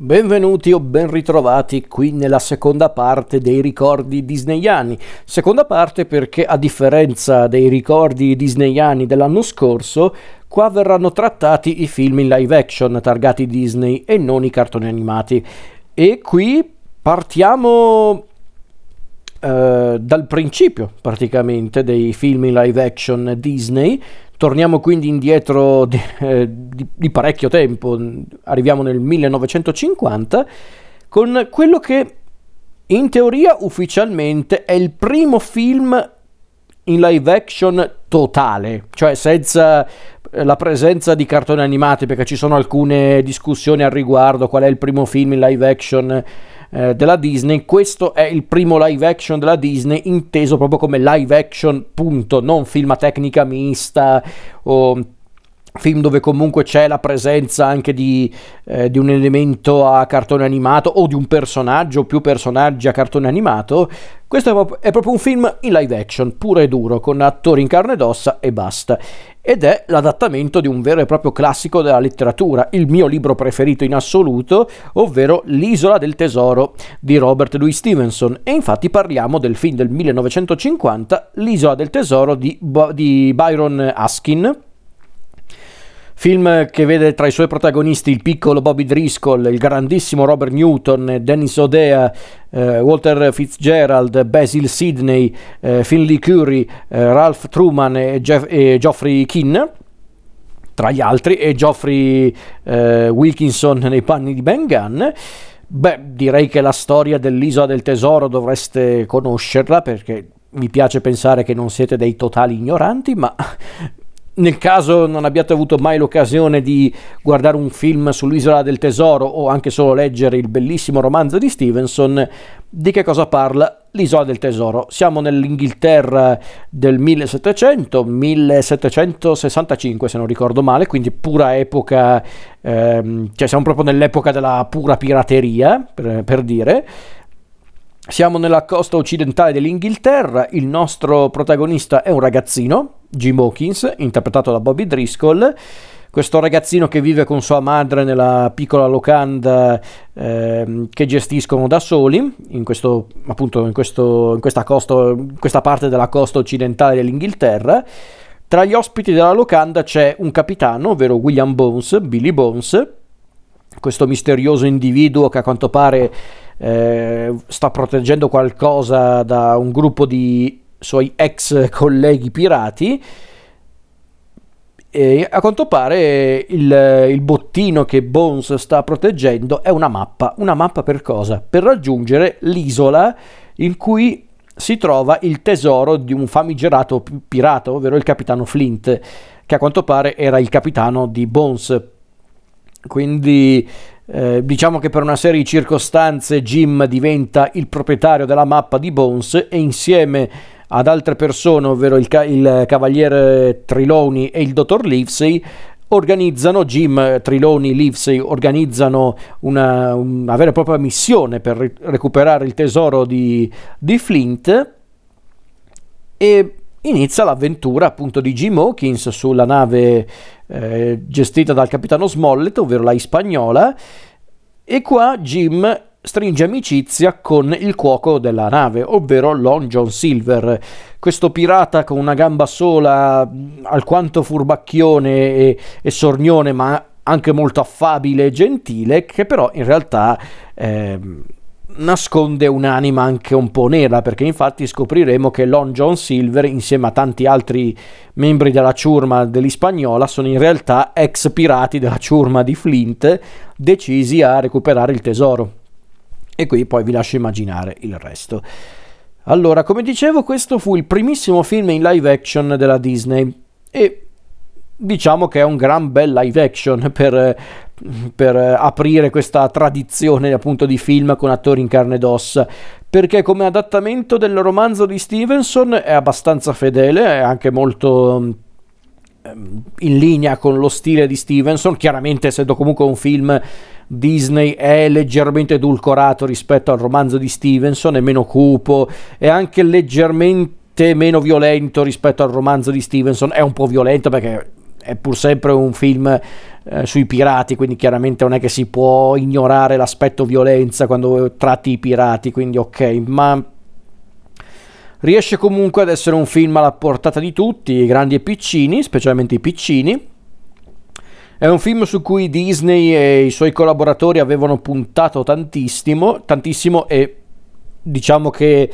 Benvenuti o ben ritrovati qui nella seconda parte dei ricordi disneyani. Seconda parte perché a differenza dei ricordi disneyani dell'anno scorso, qua verranno trattati i film in live action targati Disney e non i cartoni animati. E qui partiamo eh, dal principio praticamente dei film in live action Disney. Torniamo quindi indietro di, eh, di, di, parecchio tempo, arriviamo nel 1950, con quello che in teoria ufficialmente è il primo film in live action totale, cioè senza eh, la presenza di cartoni animati, perché ci sono alcune discussioni al riguardo, qual è il primo film in live action eh, della Disney. Questo è il primo live action della Disney inteso proprio come live action, punto, non film tecnica mista o film dove comunque c'è la presenza anche di, eh, di, un elemento a cartone animato o di un personaggio o più personaggi a cartone animato. Questo è proprio, un film in live action, puro e duro, con attori in carne ed ossa e basta ed è l'adattamento di un vero e proprio classico della letteratura, il mio libro preferito in assoluto, ovvero L'isola del tesoro di Robert Louis Stevenson. E infatti parliamo del film del 1950, L'isola del tesoro di, di Byron Askin Film che vede tra i suoi protagonisti il piccolo Bobby Driscoll, il grandissimo Robert Newton, Dennis O'Dea, eh, Walter Fitzgerald, Basil Sidney, eh, Finley Curry, eh, Ralph Truman e, Jeff- e Geoffrey Keane tra gli altri, e Geoffrey eh, Wilkinson nei panni di Ben Gunn. Beh, direi che la storia dell'Isola del Tesoro dovreste conoscerla perché mi piace pensare che non siete dei totali ignoranti, ma nel caso non abbiate avuto mai l'occasione di guardare un film sull'isola del tesoro o anche solo leggere il bellissimo romanzo di Stevenson, di che cosa parla l'isola del tesoro? Siamo nell'Inghilterra del 1700, 1765 se non ricordo male, quindi pura epoca, ehm, cioè siamo proprio nell'epoca della pura pirateria, per, per dire. Siamo nella costa occidentale dell'Inghilterra, il nostro protagonista è un ragazzino, Jim Hawkins, interpretato da Bobby Driscoll. Questo ragazzino che vive con sua madre nella piccola locanda eh, che gestiscono da soli, in, questo, appunto, in, questo, in, questa costa, in questa parte della costa occidentale dell'Inghilterra. Tra gli ospiti della locanda c'è un capitano, ovvero William Bones, Billy Bones, questo misterioso individuo che a quanto pare eh, sta proteggendo qualcosa da un gruppo di suoi ex colleghi pirati. E a quanto pare il, il, bottino che Bones sta proteggendo è una mappa. Una mappa per cosa? Per raggiungere l'isola in cui si trova il tesoro di un famigerato pirata, ovvero il capitano Flint, che a quanto pare era il capitano di Bones. Quindi eh, diciamo che per una serie di circostanze Jim diventa il proprietario della mappa di Bones e insieme ad altre persone, ovvero il, ca- il cavaliere Triloni e il dottor Livesey, organizzano, Jim Triloni Livesey organizzano una, una, vera e propria missione per recuperare il tesoro di, di Flint e inizia l'avventura appunto di Jim Hawkins sulla nave eh, gestita dal capitano Smollett, ovvero la Ispagnola, e qua Jim stringe amicizia con il cuoco della nave, ovvero Long John Silver, questo pirata con una gamba sola, alquanto furbacchione e, e sornione, ma anche molto affabile e gentile, che però in realtà eh, nasconde un'anima anche un po' nera, perché infatti scopriremo che Long John Silver, insieme a tanti altri membri della ciurma dell'Ispagnola, sono in realtà ex pirati della ciurma di Flint, decisi a recuperare il tesoro. E qui poi vi lascio immaginare il resto. Allora, come dicevo, questo fu il primissimo film in live action della Disney e diciamo che è un gran bel live action per, per aprire questa tradizione appunto di film con attori in carne ed ossa. Perché come adattamento del romanzo di Stevenson è abbastanza fedele, è anche molto ehm, in linea con lo stile di Stevenson, chiaramente essendo comunque un film Disney è leggermente edulcorato rispetto al romanzo di Stevenson, è meno cupo, è anche leggermente meno violento rispetto al romanzo di Stevenson, è un po' violento perché è pur sempre un film eh, sui pirati, quindi chiaramente non è che si può ignorare l'aspetto violenza quando tratti i pirati, quindi ok, ma riesce comunque ad essere un film alla portata di tutti, grandi e piccini, specialmente i piccini. È un film su cui Disney e i suoi collaboratori avevano puntato tantissimo, tantissimo e diciamo che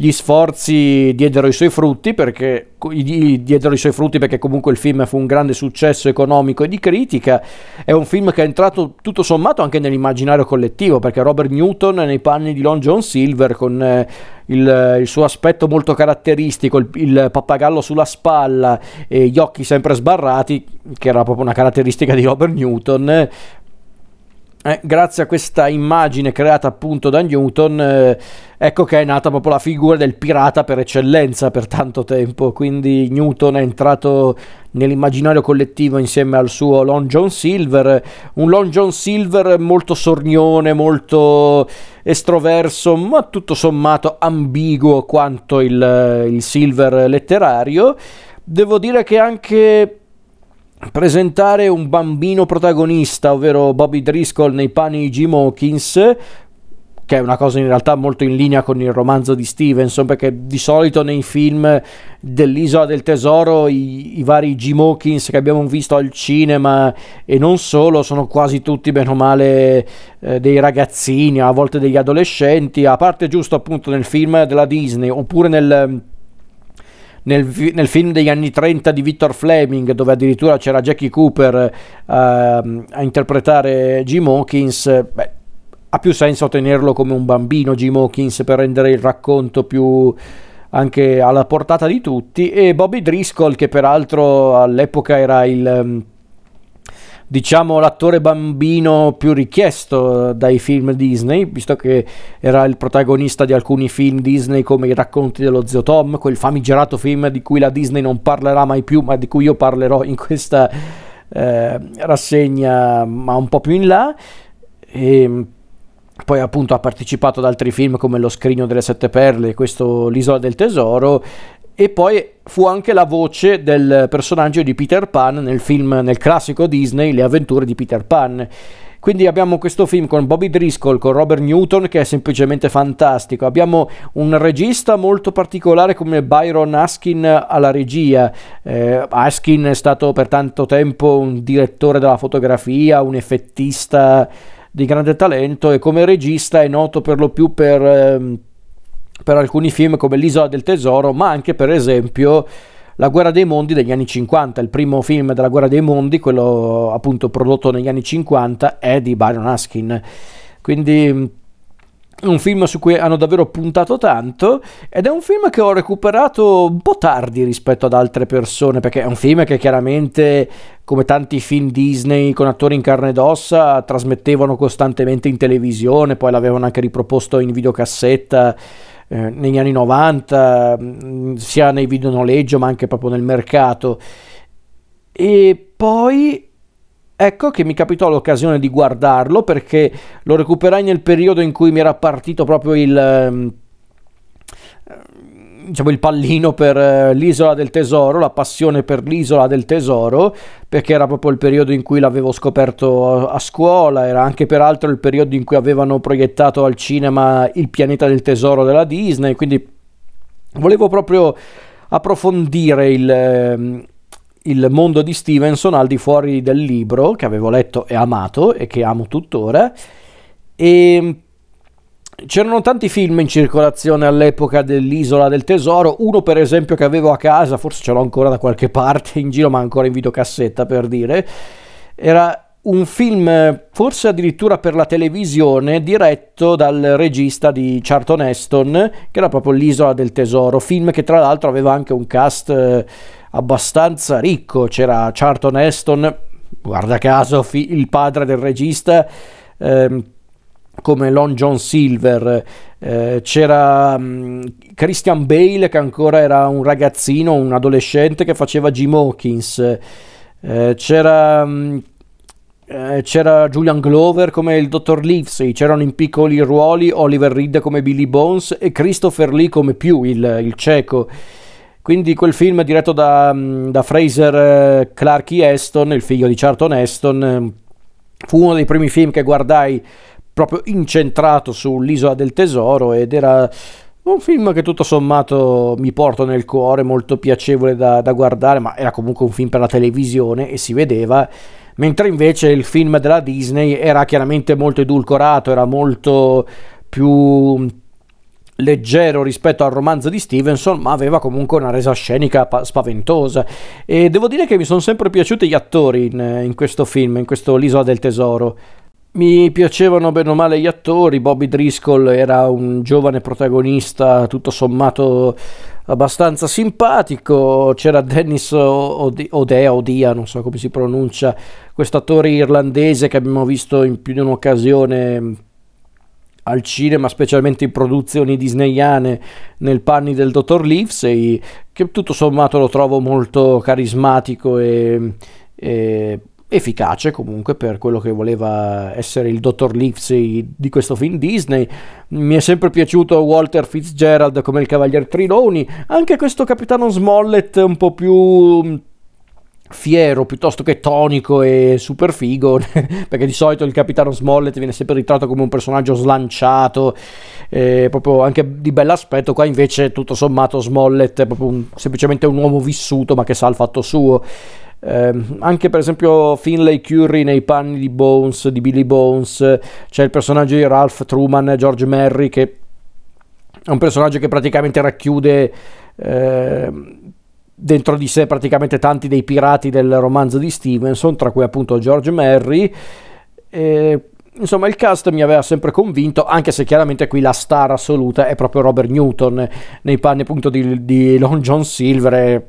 gli sforzi diedero i suoi frutti perché diedero i suoi frutti perché comunque il film fu un grande successo economico e di critica. È un film che è entrato tutto sommato anche nell'immaginario collettivo perché Robert Newton nei panni di Lon John Silver con eh, il, il, suo aspetto molto caratteristico il, il, pappagallo sulla spalla e gli occhi sempre sbarrati che era proprio una caratteristica di Robert Newton eh, grazie a questa immagine creata appunto da Newton, eh, ecco che è nata proprio la figura del pirata per eccellenza per tanto tempo. Quindi Newton è entrato nell'immaginario collettivo insieme al suo Long John Silver, un Long John Silver molto sornione, molto estroverso, ma tutto sommato ambiguo quanto il, il Silver letterario. Devo dire che anche presentare un bambino protagonista, ovvero Bobby Driscoll nei panni di Jim Hawkins, che è una cosa in realtà molto in linea con il romanzo di Stevenson, perché di solito nei film dell'Isola del Tesoro i, i vari Jim Hawkins che abbiamo visto al cinema e non solo sono quasi tutti bene o male eh, dei ragazzini, a volte degli adolescenti, a parte giusto appunto nel film della Disney oppure nel nel, nel, film degli anni 30 di Victor Fleming, dove addirittura c'era Jackie Cooper uh, a interpretare Jim Hawkins, beh, ha più senso tenerlo come un bambino Jim Hawkins per rendere il racconto più anche alla portata di tutti e Bobby Driscoll che peraltro all'epoca era il diciamo l'attore bambino più richiesto dai film Disney, visto che era il protagonista di alcuni film Disney come I racconti dello zio Tom, quel famigerato film di cui la Disney non parlerà mai più, ma di cui io parlerò in questa eh, rassegna, ma un po' più in là. E, poi appunto ha partecipato ad altri film come Lo scrigno delle sette perle, questo L'isola del tesoro e poi fu anche la voce del personaggio di Peter Pan nel film, nel classico Disney Le avventure di Peter Pan. Quindi abbiamo questo film con Bobby Driscoll, con Robert Newton che è semplicemente fantastico. Abbiamo un regista molto particolare come Byron Askin alla regia. Eh, Askin è stato per tanto tempo un direttore della fotografia, un effettista di grande talento e come regista è noto per lo più per... Eh, per alcuni film come L'isola del tesoro, ma anche per esempio La guerra dei mondi degli anni 50. Il primo film della guerra dei mondi, quello appunto prodotto negli anni 50, è di Byron Askin. Quindi un film su cui hanno davvero puntato tanto ed è un film che ho recuperato un po' tardi rispetto ad altre persone perché è un film che chiaramente come tanti film Disney con attori in carne ed ossa trasmettevano costantemente in televisione poi l'avevano anche riproposto in videocassetta eh, negli anni 90, mm, sia nei videonoleggio ma anche proprio nel mercato. E poi ecco che mi capitò l'occasione di guardarlo perché lo recuperai nel periodo in cui mi era partito proprio il... Diciamo, il pallino per eh, l'isola del tesoro, la passione per l'isola del tesoro, perché era proprio il periodo in cui l'avevo scoperto a, a scuola, era anche peraltro il periodo in cui avevano proiettato al cinema il pianeta del tesoro della Disney, quindi volevo proprio approfondire il, ehm, il mondo di Stevenson al di fuori del libro che avevo letto e amato e che amo tuttora. E C'erano tanti film in circolazione all'epoca dell'Isola del Tesoro, uno per esempio che avevo a casa, forse ce l'ho ancora da qualche parte in giro, ma ancora in videocassetta per dire, era un film forse addirittura per la televisione diretto dal regista di Charlton Heston che era proprio l'Isola del Tesoro. Film che tra l'altro aveva anche un cast eh, abbastanza ricco. C'era Charlton Heston guarda caso il padre del regista ehm, come Lon John Silver, eh, c'era um, Christian Bale che ancora era un ragazzino, un adolescente che faceva Jim Hawkins, eh, c'era, um, eh, c'era, Julian Glover come il dottor Livesey, c'erano in piccoli ruoli Oliver Reed come Billy Bones e Christopher Lee come più il, il cieco. Quindi quel film diretto da, da Fraser eh, Clarky Aston, il figlio di Charlton Aston, eh, fu uno dei primi film che guardai proprio incentrato sull'isola del tesoro ed era un film che tutto sommato mi porto nel cuore, molto piacevole da, da, guardare, ma era comunque un film per la televisione e si vedeva, mentre invece il film della Disney era chiaramente molto edulcorato, era molto più leggero rispetto al romanzo di Stevenson, ma aveva comunque una resa scenica spaventosa. E devo dire che mi sono sempre piaciuti gli attori in, in questo film, in questo L'isola del tesoro. Mi piacevano bene o male gli attori, Bobby Driscoll era un giovane protagonista tutto sommato abbastanza simpatico, c'era Dennis Odea, Odia, non so come si pronuncia, questo attore irlandese che abbiamo visto in più di un'occasione al cinema, specialmente in produzioni disneyane, nel panni del dottor Livesey, che tutto sommato lo trovo molto carismatico e, e efficace comunque per quello che voleva essere il dottor Livesey di questo film Disney. Mi è sempre piaciuto Walter Fitzgerald come il Cavaliere Triloni, anche questo capitano Smollett un po' più fiero piuttosto che tonico e super figo perché di solito il capitano Smollett viene sempre ritratto come un personaggio slanciato eh, proprio anche di bell'aspetto qua invece tutto sommato Smollett è proprio un, semplicemente un uomo vissuto ma che sa il fatto suo eh, anche per esempio Finlay Curry nei panni di Bones di Billy Bones c'è il personaggio di Ralph Truman George Merry che è un personaggio che praticamente racchiude eh, dentro di sé praticamente tanti dei pirati del romanzo di Stevenson, tra cui appunto George Merry. E, insomma, il cast mi aveva sempre convinto, anche se chiaramente qui la star assoluta è proprio Robert Newton, nei panni appunto di, di Long John Silver.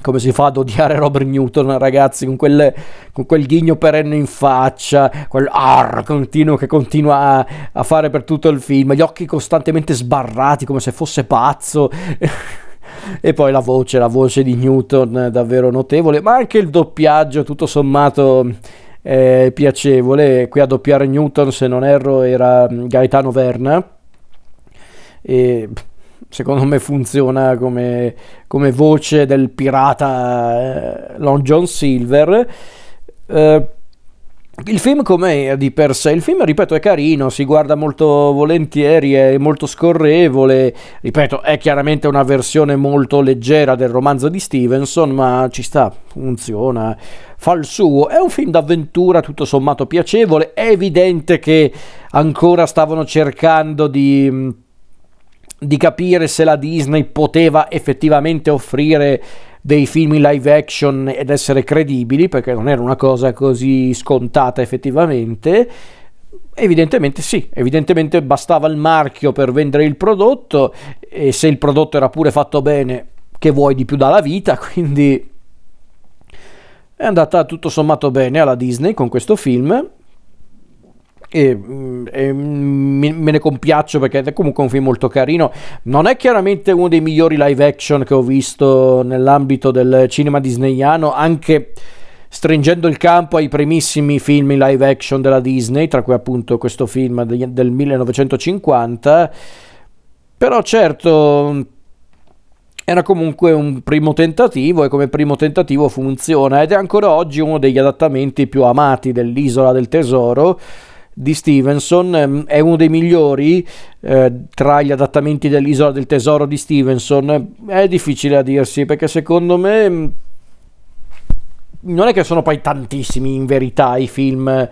Come si fa ad odiare Robert Newton, ragazzi, con, quelle, con quel ghigno perenne in faccia, quel ar continuo che continua a, a fare per tutto il film, gli occhi costantemente sbarrati come se fosse pazzo. e poi la voce, la voce di Newton davvero notevole, ma anche il doppiaggio tutto sommato è piacevole. Qui a doppiare Newton, se non erro, era Gaetano Verna e secondo me funziona come, come voce del pirata eh, Long John Silver. Eh, il film com'è di per sé? Il film, ripeto, è carino, si guarda molto volentieri, è molto scorrevole, ripeto, è chiaramente una versione molto leggera del romanzo di Stevenson, ma ci sta, funziona, fa il suo. È un film d'avventura tutto sommato piacevole, è evidente che ancora stavano cercando di, di capire se la Disney poteva effettivamente offrire dei film in live action ed essere credibili, perché non era una cosa così scontata effettivamente. Evidentemente sì, evidentemente bastava il marchio per vendere il prodotto e se il prodotto era pure fatto bene, che vuoi di più dalla vita, quindi è andata tutto sommato bene alla Disney con questo film e, mm, e me ne compiaccio perché è comunque un film molto carino. Non è chiaramente uno dei migliori live action che ho visto nell'ambito del cinema disneyano, anche stringendo il campo ai primissimi film in live action della Disney, tra cui appunto questo film del 1950. Però certo era comunque un primo tentativo e come primo tentativo funziona ed è ancora oggi uno degli adattamenti più amati dell'Isola del Tesoro di Stevenson ehm, è uno dei migliori eh, tra gli adattamenti dell'Isola del Tesoro di Stevenson. È difficile a dirsi perché secondo me mm, non è che sono poi tantissimi in verità i film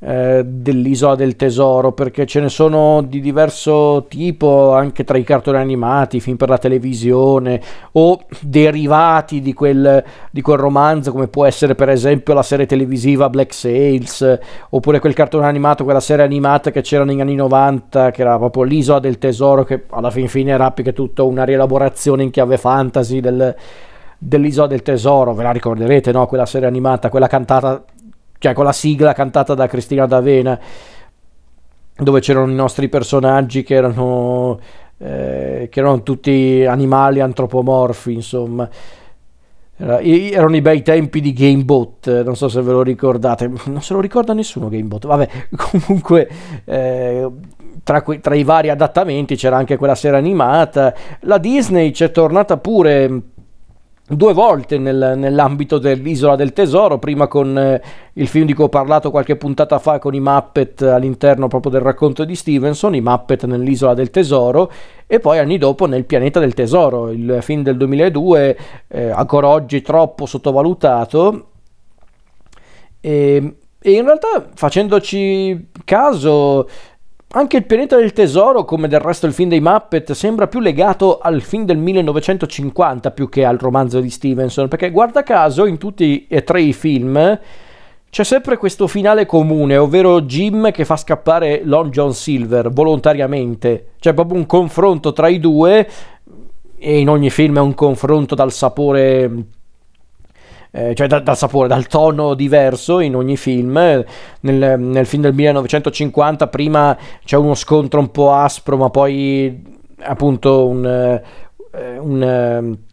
eh, dell'isola del tesoro perché ce ne sono di diverso tipo anche tra i cartoni animati, film per la televisione o derivati di quel, di quel romanzo come può essere per esempio la serie televisiva Black Sails oppure quel cartone animato, quella serie animata che c'era negli anni 90 che era proprio l'isola del tesoro che alla fin fine che tutto una rielaborazione in chiave fantasy del, dell'isola del tesoro, ve la ricorderete, no? Quella serie animata, quella cantata cioè con la sigla cantata da Cristina D'Avena, dove c'erano i nostri personaggi che erano, eh, che erano tutti animali antropomorfi, insomma. erano i bei tempi di Gamebot, non so se ve lo ricordate, non se lo ricorda nessuno Gamebot, vabbè, comunque eh, tra, que- tra, i vari adattamenti c'era anche quella serie animata, la Disney c'è tornata pure due volte nel, nell'ambito dell'Isola del Tesoro, prima con eh, il film di cui ho parlato qualche puntata fa con i Muppet all'interno proprio del racconto di Stevenson, i Muppet nell'Isola del Tesoro, e poi anni dopo nel Pianeta del Tesoro, il film del 2002, eh, ancora oggi troppo sottovalutato. E, e in realtà facendoci caso anche il pianeta del tesoro, come del resto il film dei Muppet, sembra più legato al film del 1950 più che al romanzo di Stevenson, perché guarda caso in tutti e tre i film c'è sempre questo finale comune, ovvero Jim che fa scappare Long John Silver volontariamente. C'è proprio un confronto tra i due e in ogni film è un confronto dal sapore eh, cioè dal, dal, sapore, dal tono diverso in ogni film. Nel, nel, film del 1950 prima c'è uno scontro un po' aspro, ma poi appunto un, eh, un eh,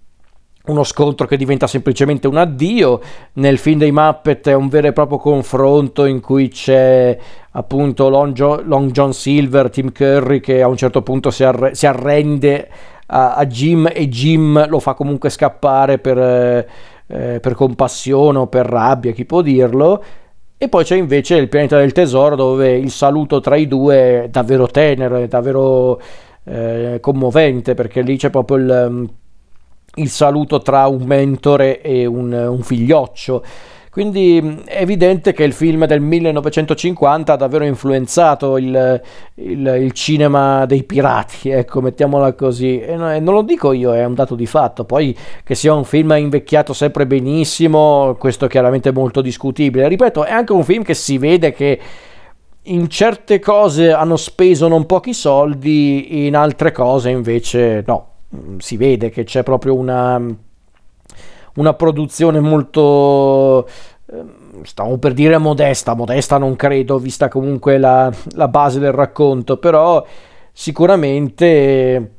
uno scontro che diventa semplicemente un addio. Nel film dei Muppet è un vero e proprio confronto in cui c'è appunto Long John, Long John Silver, Tim Curry che a un certo punto si, arre- si arrende a-, a, Jim e Jim lo fa comunque scappare per, eh, eh, per compassione o per rabbia, chi può dirlo. E poi c'è invece il pianeta del tesoro dove il saluto tra i due è davvero tenero, è davvero eh, commovente perché lì c'è proprio il, il, saluto tra un mentore e un, un figlioccio. Quindi mm, è evidente che il film del 1950 ha davvero influenzato il, il, il cinema dei pirati, ecco, mettiamola così. E non lo dico io, è un dato di fatto. Poi che sia un film invecchiato sempre benissimo, questo è chiaramente molto discutibile. Ripeto, è anche un film che si vede che in certe cose hanno speso non pochi soldi, in altre cose invece no. Si vede che c'è proprio una una produzione molto ehm, stavo per dire modesta, modesta non credo, vista comunque la, la, base del racconto, però sicuramente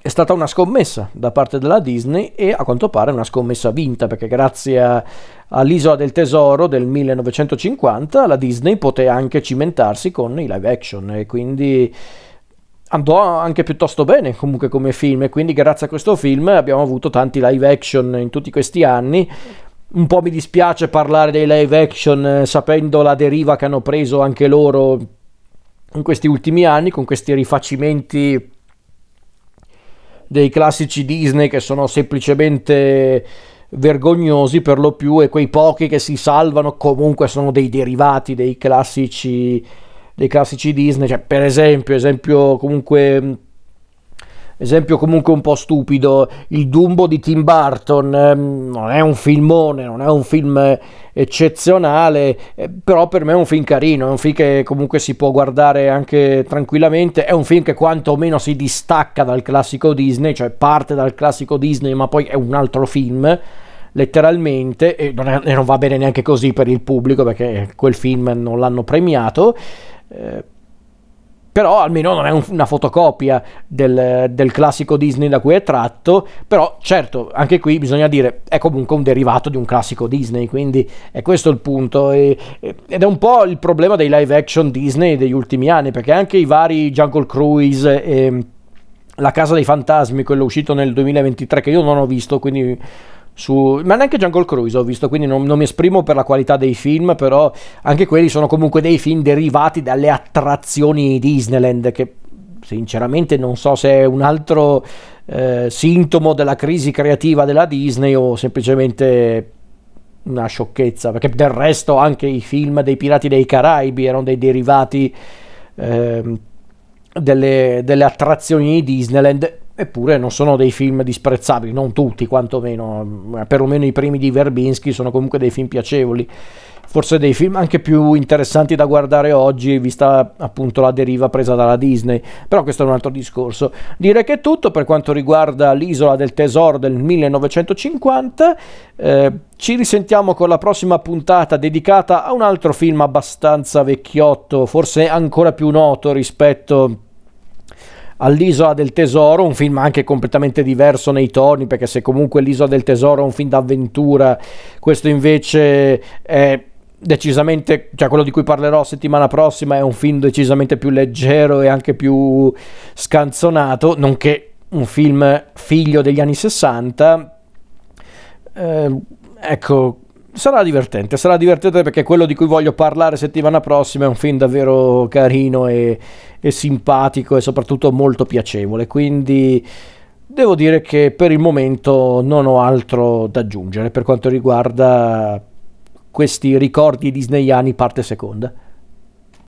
è stata una scommessa da parte della Disney e a quanto pare una scommessa vinta, perché grazie a, all'Isola del Tesoro del 1950 la Disney poté anche cimentarsi con i live action e quindi andò anche piuttosto bene comunque come film e quindi grazie a questo film abbiamo avuto tanti live action in tutti questi anni. Un po' mi dispiace parlare dei live action eh, sapendo la deriva che hanno preso anche loro in questi ultimi anni con questi rifacimenti dei classici Disney che sono semplicemente vergognosi per lo più e quei pochi che si salvano comunque sono dei derivati dei classici dei classici Disney, cioè, per esempio, esempio comunque esempio comunque un po' stupido, il Dumbo di Tim Burton ehm, non è un filmone, non è un film eccezionale, eh, però per me è un film carino, è un film che comunque si può guardare anche tranquillamente, è un film che quantomeno si distacca dal classico Disney, cioè parte dal classico Disney ma poi è un altro film letteralmente e non, è, e non va bene neanche così per il pubblico perché quel film non l'hanno premiato eh, però almeno non è un, una fotocopia del, del, classico Disney da cui è tratto, però certo, anche qui bisogna dire, è comunque un derivato di un classico Disney, quindi è questo il punto, e, ed è un po' il problema dei live action Disney degli ultimi anni, perché anche i vari Jungle Cruise e La Casa dei Fantasmi, quello uscito nel 2023, che io non ho visto, quindi su, ma neanche Jungle Cruise ho visto, quindi non, non, mi esprimo per la qualità dei film, però anche quelli sono comunque dei film derivati dalle attrazioni Disneyland, che sinceramente non so se è un altro eh, sintomo della crisi creativa della Disney o semplicemente una sciocchezza, perché del resto anche i film dei Pirati dei Caraibi erano dei derivati eh, delle, delle attrazioni di Disneyland Eppure non sono dei film disprezzabili, non tutti quantomeno, perlomeno i primi di Verbinski sono comunque dei film piacevoli, forse dei film anche più interessanti da guardare oggi, vista appunto la deriva presa dalla Disney, però questo è un altro discorso. Direi che è tutto per quanto riguarda l'isola del tesoro del 1950, eh, ci risentiamo con la prossima puntata dedicata a un altro film abbastanza vecchiotto, forse ancora più noto rispetto all'Isola del Tesoro, un film anche completamente diverso nei toni, perché se comunque l'Isola del Tesoro è un film d'avventura, questo invece è decisamente, cioè quello di cui parlerò settimana prossima è un film decisamente più leggero e anche più scanzonato, nonché un film figlio degli anni 60. Eh, ecco, sarà divertente, sarà divertente perché quello di cui voglio parlare settimana prossima è un film davvero carino e, e simpatico e soprattutto molto piacevole, quindi devo dire che per il momento non ho altro da aggiungere per quanto riguarda questi ricordi disneyani parte seconda.